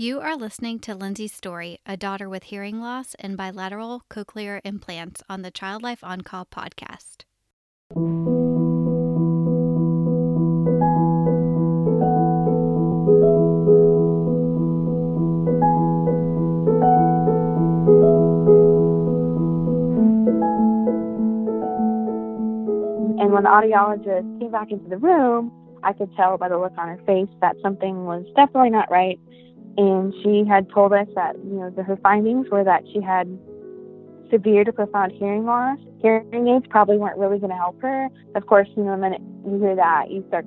You are listening to Lyndsey's story, a daughter with hearing loss and bilateral cochlear implants on the Child Life On Call podcast. And when the audiologist came back into the room, I could tell by the look on her face that something was definitely not right. And she had told us that, you know, the, her findings were that she had severe to profound hearing loss. Hearing aids probably weren't really going to help her. Of course, you know, the minute you hear that, you start,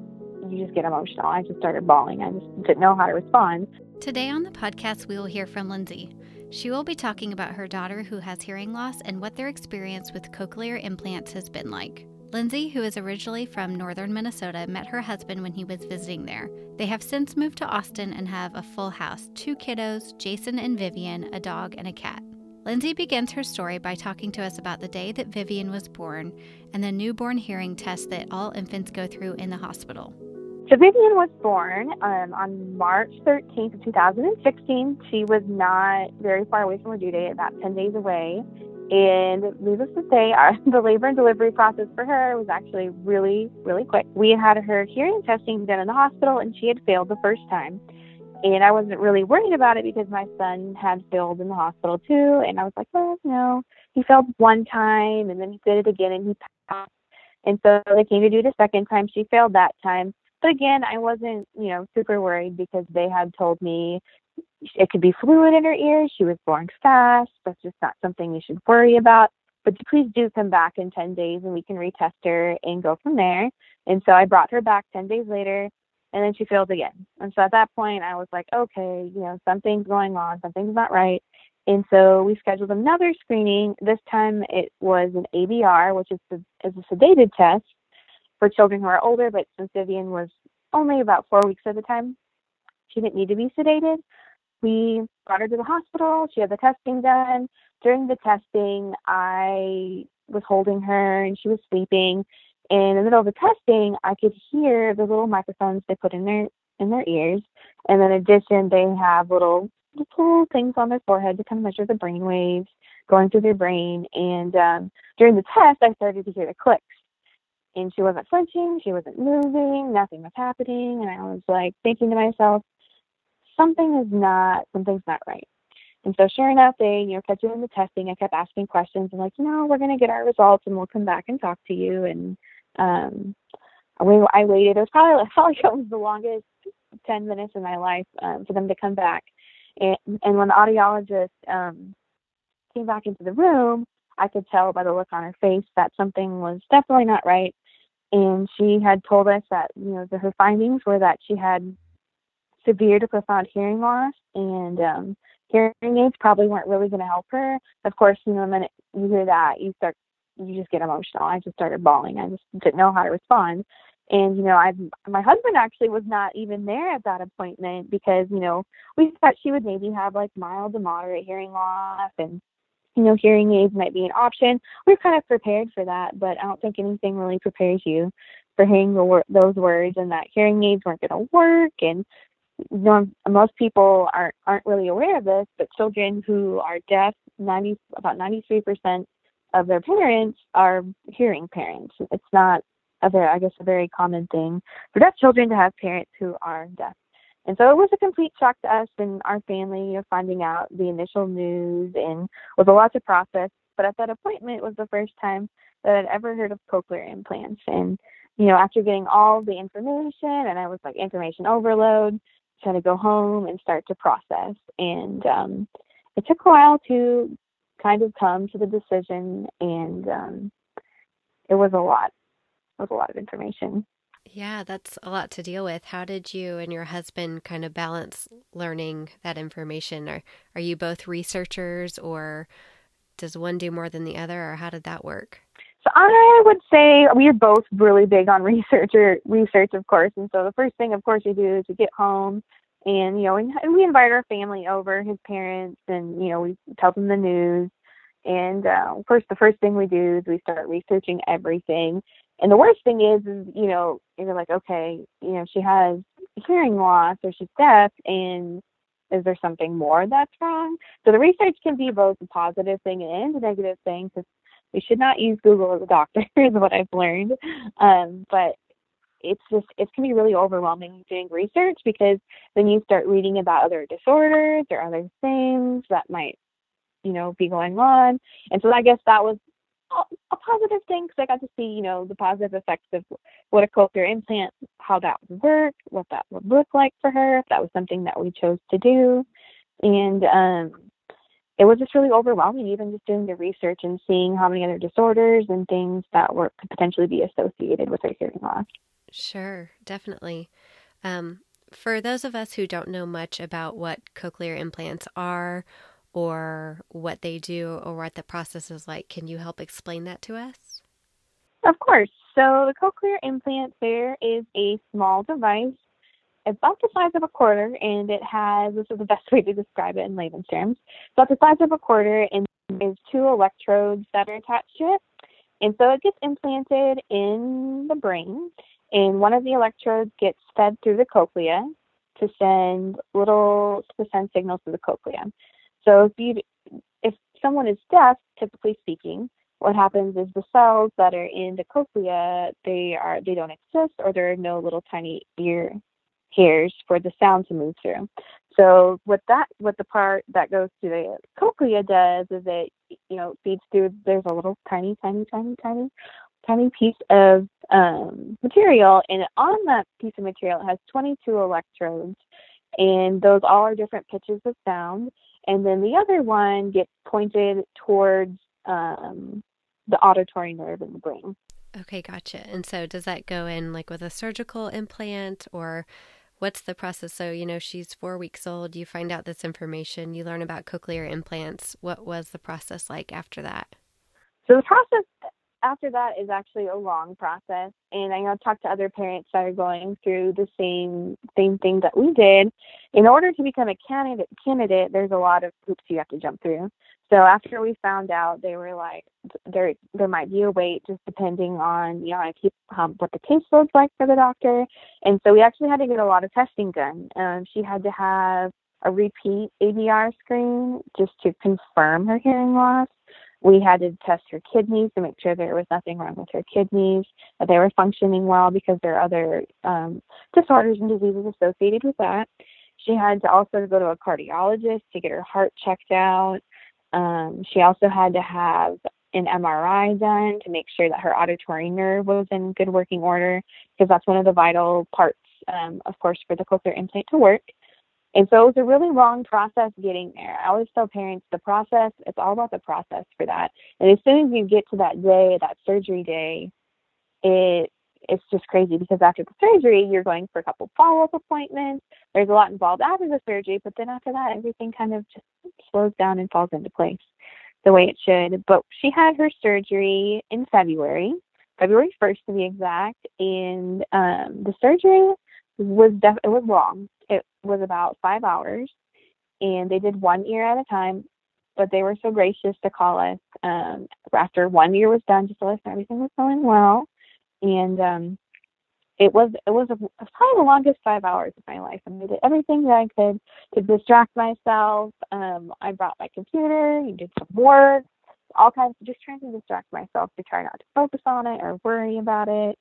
you just get emotional. I just started bawling. I just didn't know how to respond. Today on the podcast, we will hear from Lyndsey. She will be talking about her daughter who has hearing loss and what their experience with cochlear implants has been like. Lyndsey, who is originally from northern Minnesota, met her husband when he was visiting there. They have since moved to Austin and have a full house two kiddos, Jason and Vivian, a dog, and a cat. Lyndsey begins her story by talking to us about the day that Vivian was born and the newborn hearing test that all infants go through in the hospital. So Vivian was born um, on March 13th of 2016. She was not very far away from her due date, about 10 days away. And needless to say, our, the labor and delivery process for her was actually really, really quick. We had her hearing testing done in the hospital, and she had failed the first time. And I wasn't really worried about it because my son had failed in the hospital too. And I was like, well, no, he failed one time, and then he did it again, and he passed. And so they came to do it a second time. She failed that time. But again, I wasn't, you know, super worried because they had told me it could be fluid in her ears. She was born fast. That's just not something you should worry about. But please do come back in 10 days and we can retest her and go from there. And so I brought her back 10 days later and then she failed again. And so at that point, I was like, okay, you know, something's going on, something's not right. And so we scheduled another screening. This time it was an ABR, which is, the, is a sedated test for children who are older, but since Vivian was only about four weeks at the time, she didn't need to be sedated we brought her to the hospital. She had the testing done. During the testing, I was holding her and she was sleeping. And in the middle of the testing, I could hear the little microphones they put in their in their ears. And in addition, they have little little things on their forehead to kind of measure the brain waves going through their brain. And um, during the test, I started to hear the clicks. And she wasn't flinching, she wasn't moving, nothing was happening. And I was like thinking to myself, something is not something's not right. And so sure enough, they, you know, kept doing the testing. I kept asking questions and like, you know, we're gonna get our results and we'll come back and talk to you. And um we I waited. It was probably like it was the longest ten minutes in my life um, for them to come back. And and when the audiologist um came back into the room, I could tell by the look on her face that something was definitely not right. And she had told us that, you know, the, her findings were that she had severe to profound hearing loss, and um, hearing aids probably weren't really going to help her. Of course, you know, the minute you hear that, you start, you just get emotional. I just started bawling. I just didn't know how to respond. And you know, I my husband actually was not even there at that appointment because you know we thought she would maybe have like mild to moderate hearing loss, and you know, hearing aids might be an option. We are kind of prepared for that, but I don't think anything really prepares you for hearing the wor- those words and that hearing aids weren't going to work and most people aren't aren't really aware of this, but children who are deaf, 90 about 93% of their parents are hearing parents. It's not a very, I guess, a very common thing for deaf children to have parents who are deaf. And so it was a complete shock to us and our family, know, finding out the initial news and was a lot to process. But at that appointment was the first time that I'd ever heard of cochlear implants. And, you know, after getting all the information and I was like information overload, kind of go home and start to process. And um, it took a while to kind of come to the decision, and um, it was a lot. It was a lot of information. Yeah, that's a lot to deal with. How did you and your husband kind of balance learning that information? Are are you both researchers, or does one do more than the other, or how did that work? So I would say we are both really big on research or research, of course. And so the first thing, of course, we do is we get home and you know, and, we invite our family over, his parents, and you know, we tell them the news. And uh, of course, the first thing we do is we start researching everything. And the worst thing is, is you know, you're like, okay, you know, she has hearing loss or she's deaf, and is there something more that's wrong? So the research can be both a positive thing and a negative thing because we should not use Google as a doctor, is what I've learned. Um, but it's just it can be really overwhelming doing research because then you start reading about other disorders or other things that might you know be going on and so i guess that was a positive thing because i got to see you know the positive effects of what a cochlear implant how that would work what that would look like for her if that was something that we chose to do and um it was just really overwhelming even just doing the research and seeing how many other disorders and things that were could potentially be associated with her hearing loss Sure, definitely. Um, for those of us who don't know much about what cochlear implants are or what they do or what the process is like, can you help explain that to us? Of course. So, the cochlear implant there is a small device about the size of a quarter, and it has this is the best way to describe it in layman's terms. About the size of a quarter, and there's two electrodes that are attached to it. And so it gets implanted in the brain, and one of the electrodes gets fed through the cochlea to send little to send signals to the cochlea. So if you if someone is deaf, typically speaking, what happens is the cells that are in the cochlea they are they don't exist or there are no little tiny ear hairs for the sound to move through. So what that what the part that goes to the cochlea does is it you know feeds through there's a little tiny tiny tiny tiny tiny piece of um, material, and on that piece of material it has 22 electrodes, and those all are different pitches of sound. And then the other one gets pointed towards um, the auditory nerve in the brain. Okay, gotcha. And so, does that go in like with a surgical implant, or what's the process? So, you know, she's four weeks old. You find out this information. You learn about cochlear implants. What was the process like after that? So the process after that is actually a long process and i know talk to other parents that are going through the same same thing that we did. In order to become a candidate candidate there's a lot of hoops you have to jump through. So after we found out they were like there there might be a wait just depending on you know um, what the caseload's like for the doctor. And so we actually had to get a lot of testing done. Um, she had to have a repeat ABR screen just to confirm her hearing loss we had to test her kidneys to make sure there was nothing wrong with her kidneys, that they were functioning well because there are other um, disorders and diseases associated with that. She had to also go to a cardiologist to get her heart checked out. Um, she also had to have an MRI done to make sure that her auditory nerve was in good working order because that's one of the vital parts, um, of course, for the cochlear implant to work. And so it was a really long process getting there. I always tell parents the process, it's all about the process for that. And as soon as you get to that day, that surgery day, it it's just crazy because after the surgery, you're going for a couple follow up appointments. There's a lot involved after the surgery, but then after that, everything kind of just slows down and falls into place the way it should. But she had her surgery in February, February 1st to be exact, and um, the surgery was def- it was long. It was about five hours, and they did one ear at a time. But they were so gracious to call us um, after one year was done, just to let us know everything was going well. And um, it was it was, a, probably the longest five hours of my life. I did everything that I could to distract myself. Um, I brought my computer, and did some work, all kinds, of, just trying to distract myself to try not to focus on it or worry about it.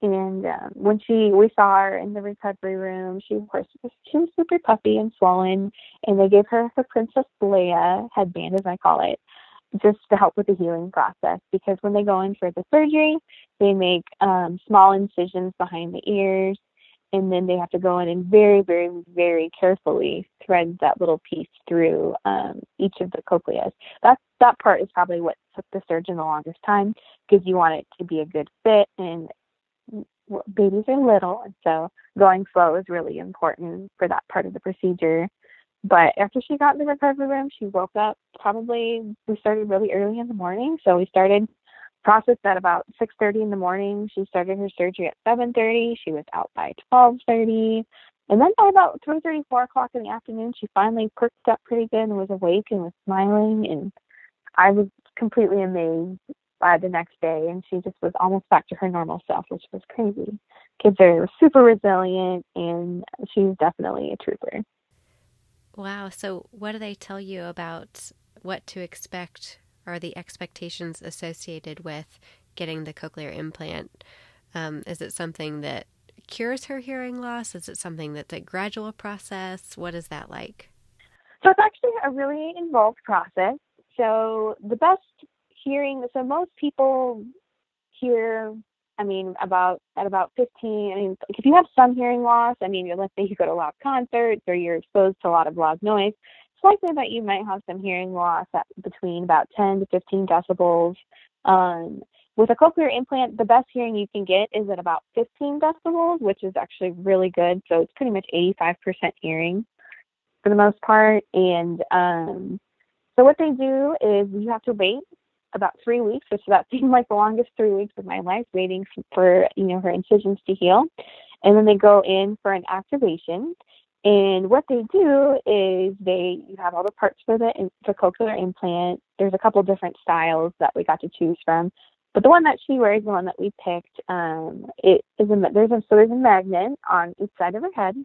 And um, when she we saw her in the recovery room, she of course was, she was super puffy and swollen, and they gave her her Princess Leia headband, as I call it, just to help with the healing process. Because when they go in for the surgery, they make um, small incisions behind the ears, and then they have to go in and very, very, very carefully thread that little piece through um, each of the cochleas. That that part is probably what took the surgeon the longest time because you want it to be a good fit and babies are little, and so going slow is really important for that part of the procedure. But after she got in the recovery room, she woke up probably we started really early in the morning. So we started process at about 6:30 in the morning. She started her surgery at 7:30. She was out by 12:30, and then by about 3:30, 4 o'clock in the afternoon, she finally perked up pretty good and was awake and was smiling. And I was completely amazed by the next day and she just was almost back to her normal self, which was crazy. Kids are super resilient and she's definitely a trooper. Wow. So, what do they tell you about what to expect or the expectations associated with getting the cochlear implant? Um, is it something that cures her hearing loss? Is it something that's a gradual process? What is that like? So it's actually a really involved process. So the best hearing, so most people hear, I mean, about at about 15. I mean, if you have some hearing loss, I mean, let's say you go to of concerts or you're exposed to a lot of loud noise, it's likely that you might have some hearing loss at between about 10 to 15 decibels. Um, with a cochlear implant, the best hearing you can get is at about 15 decibels, which is actually really good. So it's pretty much 85% hearing for the most part. And um, so what they do is you have to wait about three weeks, which that seemed like the longest three weeks of my life, waiting for you know her incisions to heal, and then they go in for an activation. And what they do is they you have all the parts for the the cochlear implant. There's a couple different styles that we got to choose from, but the one that she wears, the one that we picked, um, it is a there's a so there's a magnet on each side of her head,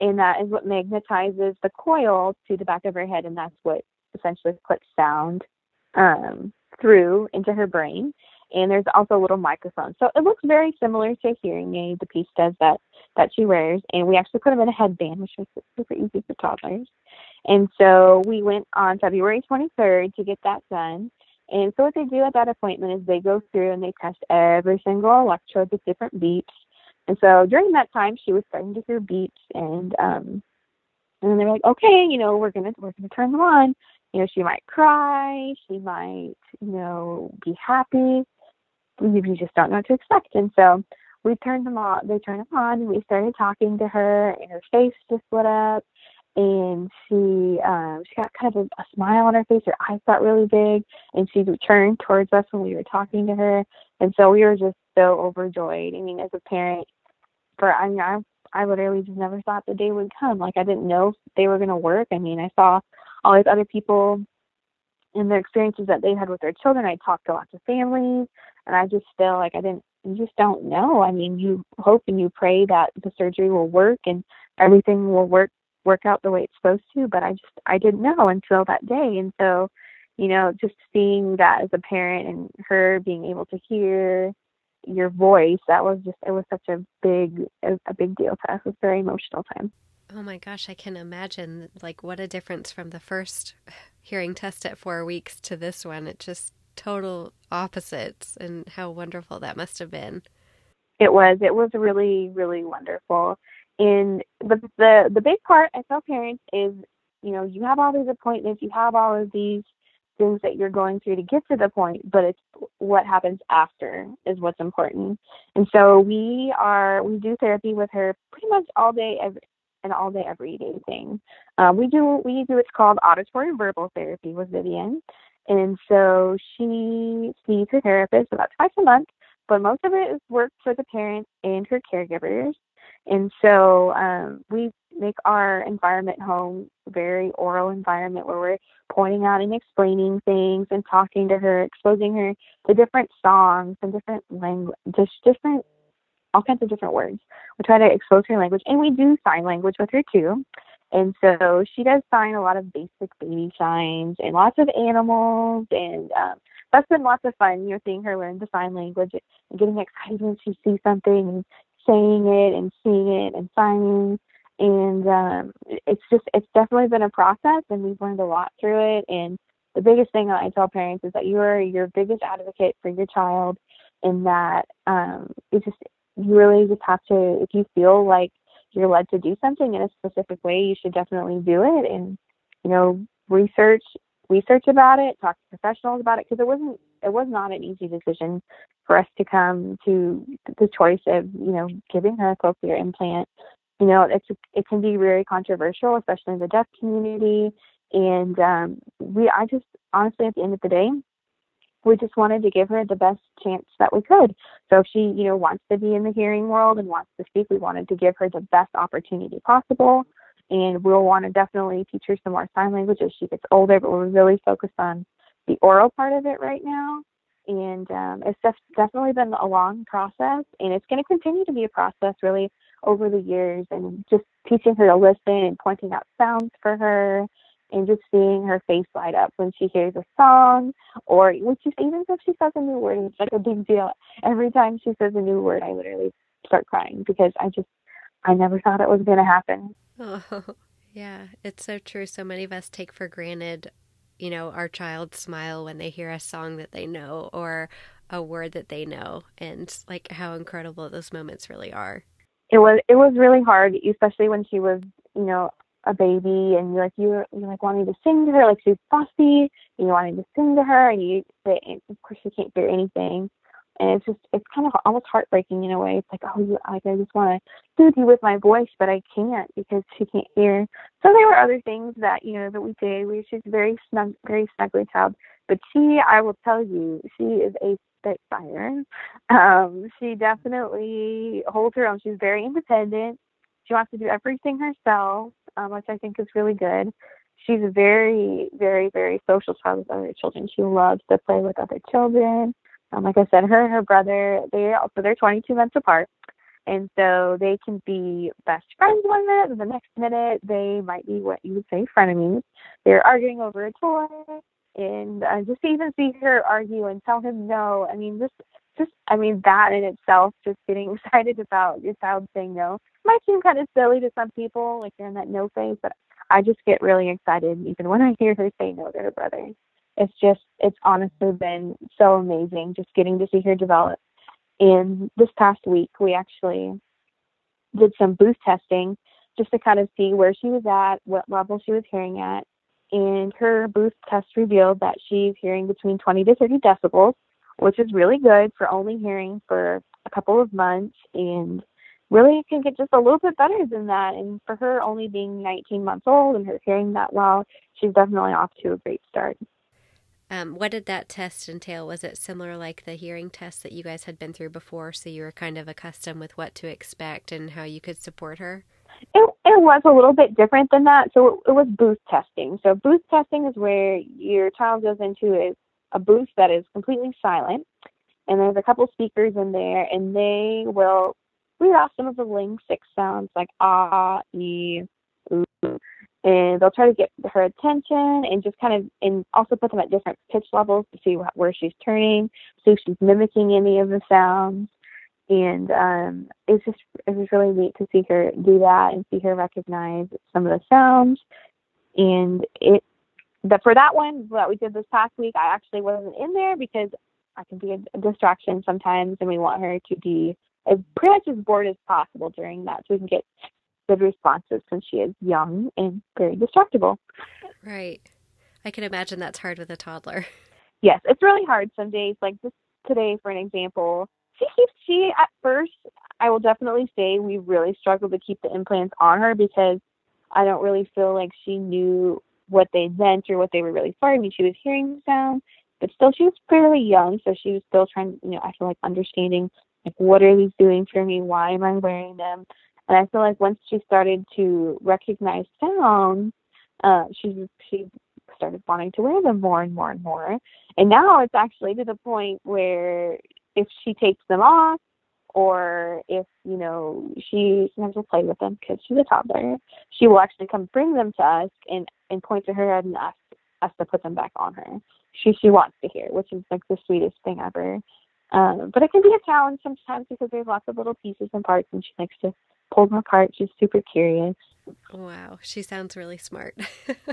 and that is what magnetizes the coil to the back of her head, and that's what essentially clicks sound um, through into her brain. And there's also a little microphone. So it looks very similar to a hearing aid, the piece does that that she wears. And we actually put them in a headband, which makes it super easy for toddlers. And so we went on February 23rd to get that done. And so what they do at that appointment is they go through and they test every single electrode with different beeps. And so during that time, she was starting to hear beeps, and um, and then they were like, okay, you know, we're gonna we're gonna turn them on you know, she might cry, she might, you know, be happy. You just don't know what to expect. And so we turned them on, they turned them on, and we started talking to her, and her face just lit up, and she um, she got kind of a, a smile on her face. Her eyes got really big, and she turned towards us when we were talking to her, and so we were just so overjoyed. I mean, as a parent, for I mean, I I literally just never thought the day would come. Like I didn't know they were going to work. I mean, I saw these other people and their experiences that they had with their children. I talked to lots of families, and I just feel like I didn't. You just don't know. I mean, you hope and you pray that the surgery will work and everything will work work out the way it's supposed to. But I just I didn't know until that day, and so you know, just seeing that as a parent and her being able to hear your voice, that was just it was such a big a big deal to us. It was a very emotional time. Oh my gosh, I can imagine like what a difference from the first hearing test at four weeks to this one. It's just total opposites and how wonderful that must have been. It was. It was really, really wonderful. And the the the big part I tell parents is, you know, you have all these appointments, you have all of these things that you're going through to get to the point, but it's what happens after is what's important. And so we are we do therapy with her pretty much all day every an all day everyday thing. Uh, we do we do it's called auditory verbal therapy with Vivian, and so she sees her therapist about twice a month, but most of it is work for the parents and her caregivers. And so um, we make our environment home very oral environment where we're pointing out and explaining things and talking to her, exposing her to different songs and different language, just different all kinds of different words. We try to expose her language, and we do sign language with her too. And so she does sign a lot of basic baby signs and lots of animals, and um, that's been lots of fun. You know, seeing her learn the sign language and getting excited when she sees something and saying it and seeing it and signing. And um, it's just it's definitely been a process, and we've learned a lot through it. And the biggest thing I tell parents is that you are your biggest advocate for your child, in that um, it's just you really just have to if you feel like you're led to do something in a specific way you should definitely do it and you know research research about it talk to professionals about it because it wasn't it was not an easy decision for us to come to the choice of you know giving her a cochlear implant. You know it's it can be very controversial especially in the deaf community. And um we i just honestly at the end of the day we just wanted to give her the best chance that we could. So if she, you know, wants to be in the hearing world and wants to speak, we wanted to give her the best opportunity possible. And we'll want to definitely teach her some more sign language as she gets older, but we're really focused on the oral part of it right now. And um, it's def- definitely been a long process, and it's going to continue to be a process really over the years. And just teaching her to listen and pointing out sounds for her and just seeing her face light up when she hears a song or when she even if she says a new word it's like a big deal. Every time she says a new word i literally start crying because i just i never thought it was going to happen. Oh yeah it's so true. So many of us take for granted you know our child smile when they hear a song that they know or a word that they know and like how incredible those moments really are. It was it was really hard especially when she was you know a baby and you're like you're you like wanting to sing to her like she's fussy and you wanting to sing to her and you but of course she can't hear anything. And it's just it's kind of almost heartbreaking in a way. It's like oh you like i just want to soothe you with my voice but i can't because she can't hear. So there were other things that you know that we did. We she's very snug very snuggly child. But she i will tell you she is a spitfire. Um she definitely holds her own. She's very independent. She wants to do everything herself um, which I think is really good. She's very, very, very social child with other children. She loves to play with other children. Um, like I said, her and her brother, they also they're 22 months apart, and so they can be best friends one minute, and the next minute they might be what you would say frenemies. They're arguing over a toy, and uh, just to even see her argue and tell him no. I mean, just, just, I mean, that in itself, just getting excited about your child saying no might seem kind of silly to some people, like they're in that no phase, but I just get really excited even when I hear her say no to her brother. It's just, it's honestly been so amazing just getting to see her develop. And this past week, we actually did some booth testing just to kind of see where she was at, what level she was hearing at. And her booth test revealed that she's hearing between 20 to 30 decibels, which is really good for only hearing for a couple of months. And really can get just a little bit better than that. And for her only being 19 months old and her hearing that well, she's definitely off to a great start. Um, what did that test entail? Was it similar like the hearing test that you guys had been through before, so you were kind of accustomed with what to expect and how you could support her? It, it was a little bit different than that. So it, it was booth testing. So booth testing is where your child goes into a, a booth that is completely silent, and there's a couple speakers in there, and they will read off some of the Ling six sounds like ah, e, and they'll try to get her attention and just kind of and also put them at different pitch levels to see where she's turning, see if she's mimicking any of the sounds. And um, it's just it was really neat to see her do that and see her recognize some of the sounds. And it that for that one that we did this past week, I actually wasn't in there because I can be a distraction sometimes, and we want her to be as pretty much as bored as possible during that so we can get good responses since she is young and very distractible. Right. I can imagine that's hard with a toddler. Yes, it's really hard some days. Like this today, for an example, she keeps she at first. I will definitely say we really struggled to keep the implants on her because I don't really feel like she knew what they meant or what they were really for. I mean, she was hearing the sound, but still she was fairly young, so she was still trying. You know, I feel like understanding like, what are these doing for me? Why am I wearing them? And I feel like once she started to recognize sound, uh, she she started wanting to wear them more and more and more. And now it's actually to the point where if she takes them off, or if you know she sometimes will play with them because she's a toddler, she will actually come bring them to us and and point to her head and ask us to put them back on her. She she wants to hear, which is like the sweetest thing ever. Um, but it can be a challenge sometimes because there's lots of little pieces and parts, and she likes to pull them apart. She's super curious. Wow, she sounds really smart.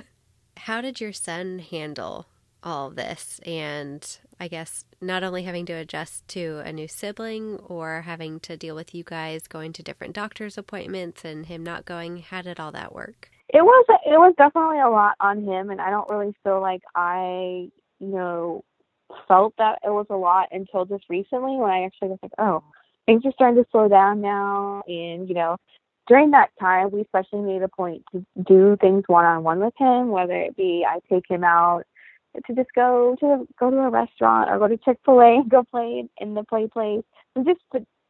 How did your son handle all of this? And I guess not only having to adjust to a new sibling or having to deal with you guys going to different doctor's appointments and him not going, how did all that work? It was it was definitely a lot on him, and I don't really feel like I, you know, felt that it was a lot until just recently when I actually was like, oh, things are starting to slow down now. And, you know, during that time, we especially made a point to do things one on one with him, whether it be I take him out to just go to go to a restaurant or go to Chick Fil A, go play in the play place, and just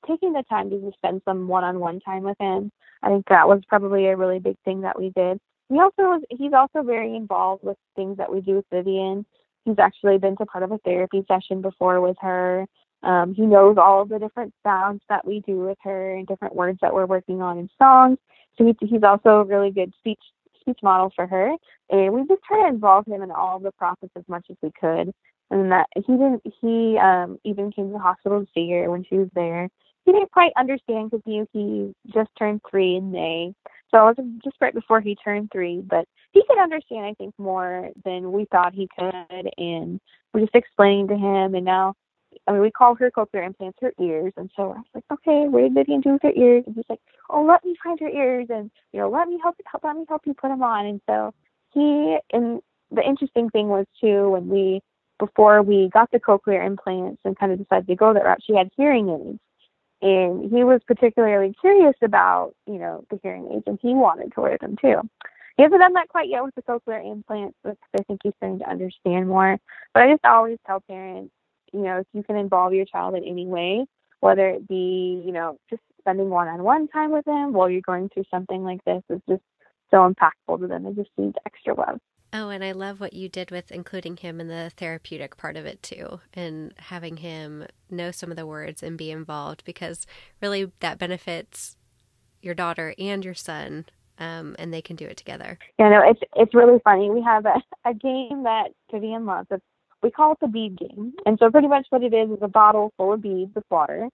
taking the time to just spend some one on one time with him. I think that was probably a really big thing that we did. He also was he's also very involved with things that we do with Vivian he's actually been to part of a therapy session before with her. Um, he knows all the different sounds that we do with her and different words that we're working on in songs. So he, he's also a really good speech speech model for her, and we just try to involve him in all the process as much as we could. And that he didn't. He um even came to the hospital to see her when she was there. He didn't quite understand because he he just turned three in May, so it was just right before he turned three. But he could understand, I think, more than we thought he could, and we're just explained to him. And now I mean, we call her cochlear implants her ears. And so I was like, okay, what are you do with her ears? And he's like, oh, let me find her ears and, you know, let me help, help, let me help you put them on. And so he, and the interesting thing was too, when we, before we got the cochlear implants and kind of decided to go that route, she had hearing aids. And he was particularly curious about, you know, the hearing aids and he wanted to wear them too. He hasn't done that quite yet with the cochlear implants because I think he's starting to understand more. But I just always tell parents, you know, if you can involve your child in any way, whether it be, you know, just spending one on one time with them while you're going through something like this is just so impactful to them. It just needs extra love. Oh, and I love what you did with including him in the therapeutic part of it too, and having him know some of the words and be involved because really that benefits your daughter and your son, um, and they can do it together. Yeah, no, it's it's really funny. We have a, a game that Vivian loves. It's we call it the bead game. And so pretty much what it is is a bottle full of beads with water.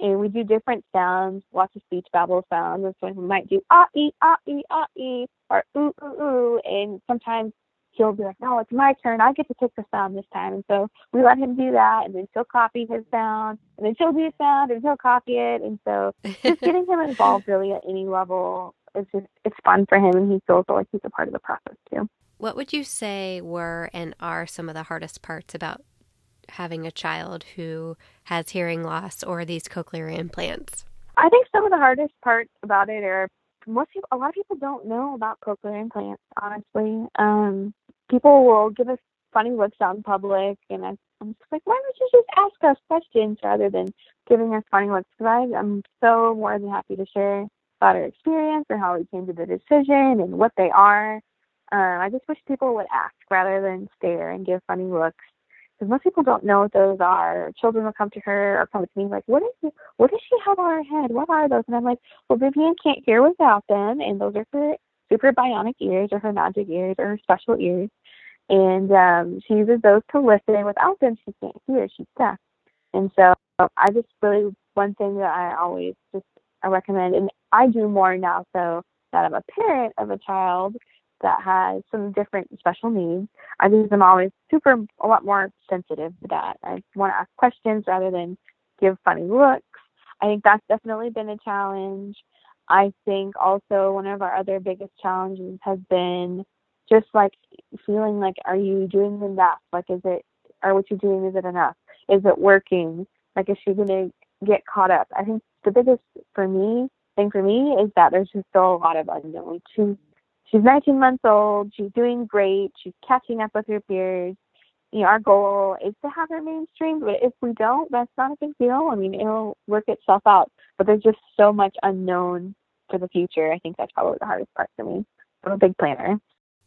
And we do different sounds, lots of speech babble sounds. And so we might do ah ee ah ee ah ee or ooh ooh ooh. And sometimes he'll be like, No, it's my turn. I get to pick the sound this time. And so we let him do that and then she'll copy his sound and then she'll do a sound and he'll copy it. And so just getting him involved really at any level is just it's fun for him and he feels like he's a part of the process too. What would you say were and are some of the hardest parts about having a child who has hearing loss or these cochlear implants? I think some of the hardest parts about it are most people, a lot of people don't know about cochlear implants. Honestly, um, people will give us funny looks out in public, and I, I'm just like, why don't you just ask us questions rather than giving us funny looks? Because I'm so more than happy to share about our experience and how we came to the decision and what they are. Um, I just wish people would ask rather than stare and give funny looks. Because most people don't know what those are. Children will come to her or come to me like, "What is what does she have on her head? What are those?" And I'm like, "Well, Vivian can't hear without them, and those are her super bionic ears or her magic ears or her special ears, and um, she uses those to listen. Without them, she can't hear. She's deaf. And so I just really one thing that I always just I recommend, and I do more now. So that I'm a parent of a child that has some different special needs. I think I'm always super a lot more sensitive to that. I want to ask questions rather than give funny looks. I think that's definitely been a challenge. I think also one of our other biggest challenges has been just like feeling like are you doing enough? Like is it are what you're doing is it enough? Is it working? Like is she gonna get caught up? I think the biggest for me thing for me is that there's just still a lot of unknown. She's she's 19 months old. She's doing great. She's catching up with her peers. You know, our goal is to have her mainstream, but if we don't, that's not a big deal. I mean, it'll work itself out. But there's just so much unknown for the future. I think that's probably the hardest part for me. I'm a big planner.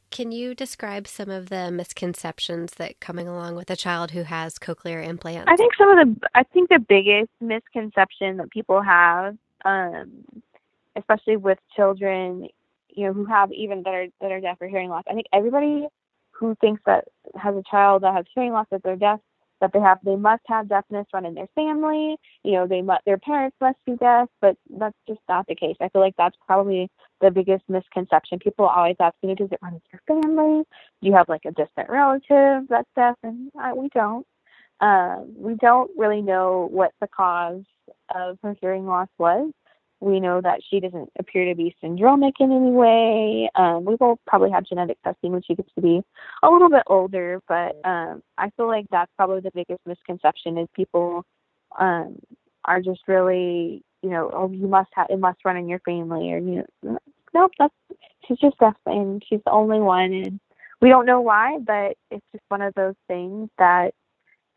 Can you describe some of the misconceptions that coming along with a child who has cochlear implants? I think some of the I think the biggest misconception that people have, um, especially with children, you know, who have even that are that are deaf or hearing loss. I think everybody who thinks that has a child that has hearing loss that they're deaf, that they have they must have deafness run in their family. You know, they must their parents must be deaf, but that's just not the case. I feel like that's probably the biggest misconception. People always ask me, does it run in your family? Do you have like a distant relative that's deaf? And uh, we don't. Um, we don't really know what the cause of her hearing loss was. We know that she doesn't appear to be syndromic in any way. Um, we will probably have genetic testing when she gets to be a little bit older, but um, I feel like that's probably the biggest misconception is people um, are just really, you know, oh, you must have it must run in your family, or you know, nope, that's she's just deaf and she's the only one, and we don't know why, but it's just one of those things that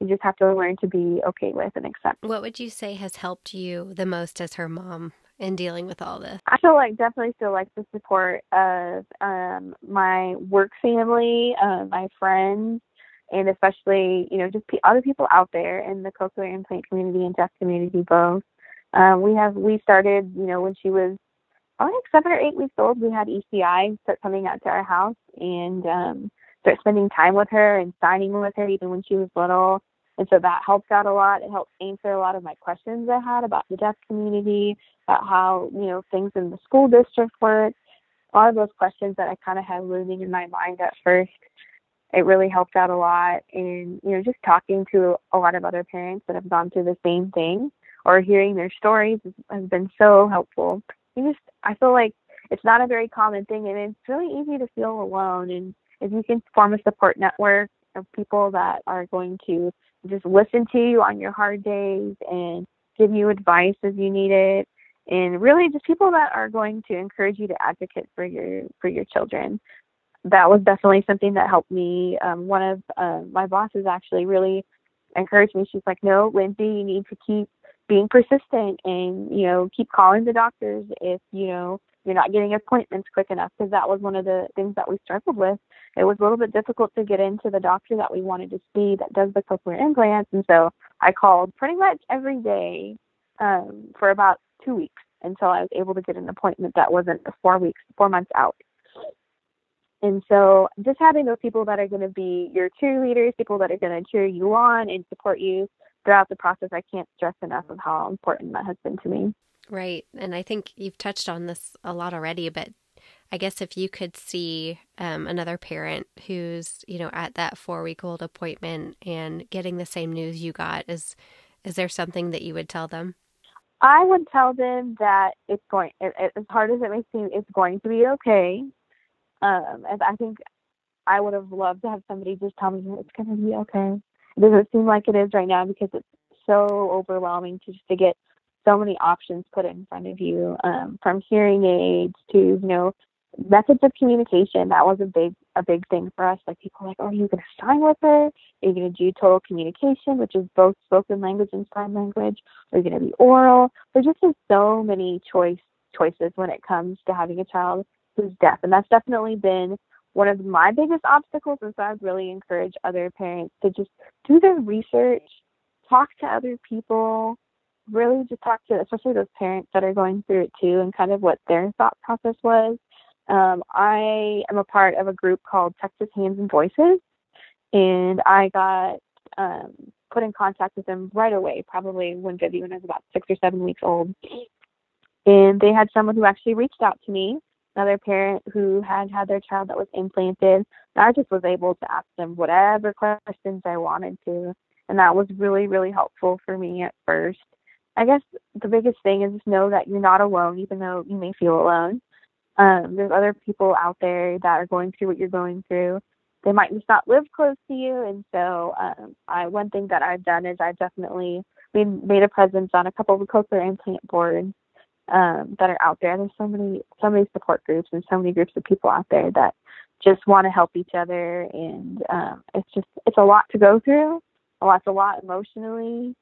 you just have to learn to be okay with and accept. What would you say has helped you the most as her mom in dealing with all this? I feel like definitely feel like the support of um, my work family, uh, my friends, and especially you know just p- other people out there in the cochlear implant community and deaf community both. Um, we have we started you know when she was probably like seven or eight weeks old, we had ECI start coming out to our house and um, start spending time with her and signing with her even when she was little. And so that helped out a lot. It helped answer a lot of my questions I had about the deaf community, about how, you know, things in the school district work. A lot of those questions that I kind of had looming in my mind at first. It really helped out a lot. And, you know, just talking to a lot of other parents that have gone through the same thing or hearing their stories has been so helpful. You just, I feel like it's not a very common thing and it's really easy to feel alone. And if you can form a support network of people that are going to just listen to you on your hard days and give you advice as you need it. And really just people that are going to encourage you to advocate for your for your children. That was definitely something that helped me. Um, one of uh, my bosses actually really encouraged me. She's like no lyndsey you need to keep being persistent and you know keep calling the doctors if you know you're not getting appointments quick enough because that was one of the things that we struggled with. It was a little bit difficult to get into the doctor that we wanted to see that does the cochlear implants, and so I called pretty much every day um, for about two weeks until I was able to get an appointment that wasn't four weeks, four months out. And so just having those people that are going to be your cheerleaders, people that are going to cheer you on and support you throughout the process, I can't stress enough of how important that has been to me. Right. And I think you've touched on this a lot already, but I guess if you could see um, another parent who's, you know, at that four week old appointment and getting the same news you got, is is there something that you would tell them? I would tell them that it's going, it, it, as hard as it may seem, it's going to be okay. Um, and I think I would have loved to have somebody just tell me it's going to be okay. It doesn't seem like it is right now because it's so overwhelming to just to get so many options put in front of you, um, from hearing aids to you know methods of communication. That was a big a big thing for us. Like people like, oh, are you going to sign with her? Are you going to do total communication, which is both spoken language and sign language? Are you going to be oral? There's just so many choice choices when it comes to having a child who's deaf, and that's definitely been one of my biggest obstacles. And so I would really encourage other parents to just do their research, talk to other people, really just talk to especially those parents that are going through it too and kind of what their thought process was. Um, I am a part of a group called Texas Hands and Voices, and I got um, put in contact with them right away, probably when Vivian was about six or seven weeks old. And they had someone who actually reached out to me, another parent who had had their child that was implanted. And I just was able to ask them whatever questions I wanted to. And that was really, really helpful for me at first. I guess the biggest thing is know that you're not alone, even though you may feel alone. Um, there's other people out there that are going through what you're going through. They might just not live close to you, and so um, I one thing that I've done is I've definitely made, made a presence on a couple of cochlear implant boards um, that are out there. There's so many so many support groups and so many groups of people out there that just want to help each other, and um, it's just it's a lot to go through. A lot's a lot emotionally,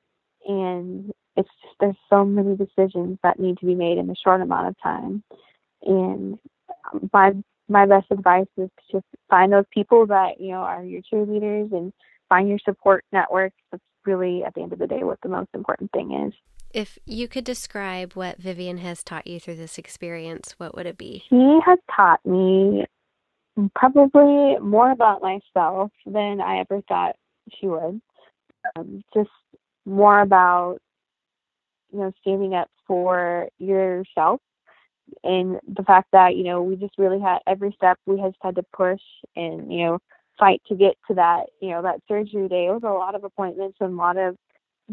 and it's just there's so many decisions that need to be made in a short amount of time. And my my best advice is to just find those people that you know are your cheerleaders and find your support network. That's really at the end of the day what the most important thing is. If you could describe what vivian has taught you through this experience what would it be? She has taught me probably more about myself than i ever thought she would. Um, just more about you know, standing up for yourself and the fact that, you know, we just really had every step we just had to push and, you know, fight to get to that, you know, that surgery day. It was a lot of appointments and a lot of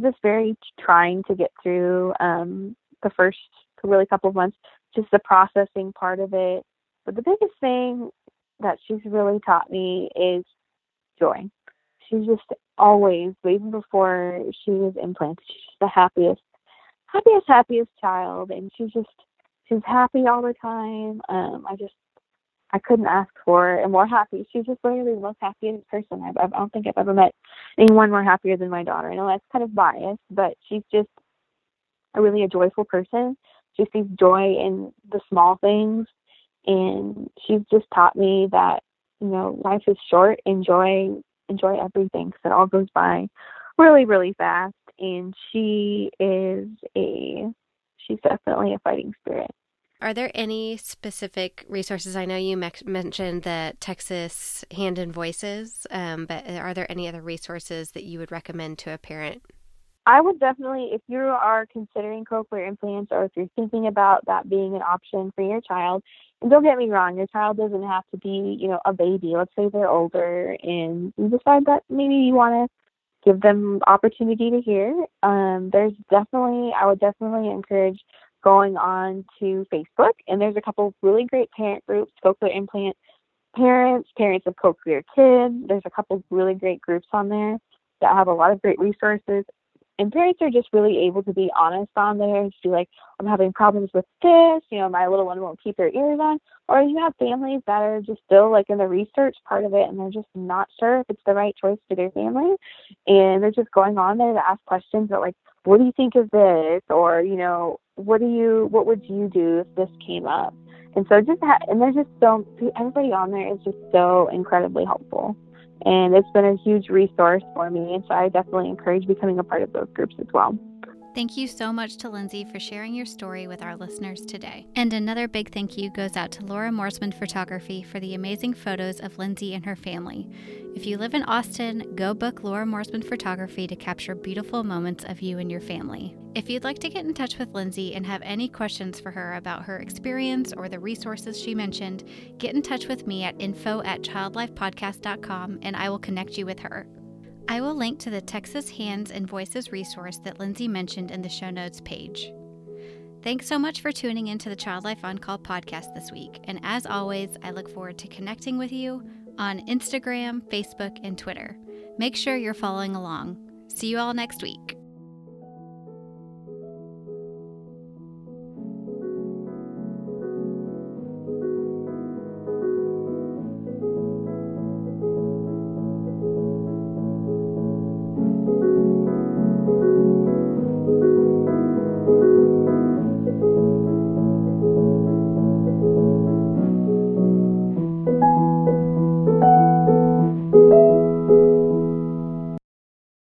just very trying to get through um the first really couple of months, just the processing part of it. But the biggest thing that she's really taught me is joy. She's just always, even before she was implanted, she's the happiest happiest, happiest child, and she's just she's happy all the time. Um, I just I couldn't ask for a more happy. She's just literally the most happiest person I've, I don't think I've ever met anyone more happier than my daughter. I know that's kind of biased, but she's just a really a joyful person. She sees joy in the small things, and she's just taught me that you know life is short. Enjoy enjoy everything because it all goes by really really fast and she is a she's definitely a fighting spirit. are there any specific resources? I know you me- mentioned the Texas Hand and Voices, um, but are there any other resources that you would recommend to a parent? I would definitely, if you are considering cochlear implants or if you're thinking about that being an option for your child, and don't get me wrong, your child doesn't have to be, you know, a baby. Let's say they're older and you decide that maybe you want to give them opportunity to hear. Um, there's definitely, I would definitely encourage going on to Facebook, and there's a couple really great parent groups, cochlear implant parents, parents of cochlear kids. There's a couple really great groups on there that have a lot of great resources and parents are just really able to be honest on there and be like, I'm having problems with this, you know, my little one won't keep their ears on. Or you have families that are just still like in the research part of it and they're just not sure if it's the right choice for their family. And they're just going on there to ask questions about like, what do you think of this? Or, you know, what do you, what would you do if this came up? And so just, ha- and there's just so, everybody on there is just so incredibly helpful and it's been a huge resource for me. And so I definitely encourage becoming a part of those groups as well. Thank you so much to Lyndsey for sharing your story with our listeners today. And another big thank you goes out to Laura Morsman Photography for the amazing photos of Lyndsey and her family. If you live in Austin, go book Laura Morsman Photography to capture beautiful moments of you and your family. If you'd like to get in touch with Lyndsey and have any questions for her about her experience or the resources she mentioned, get in touch with me at info at childlifepodcast.com and I will connect you with her. I will link to the Texas Hands and Voices resource that Lyndsey mentioned in the show notes page. Thanks so much for tuning into the Child Life On Call podcast this week. And as always, I look forward to connecting with you on Instagram, Facebook, and Twitter. Make sure you're following along. See you all next week.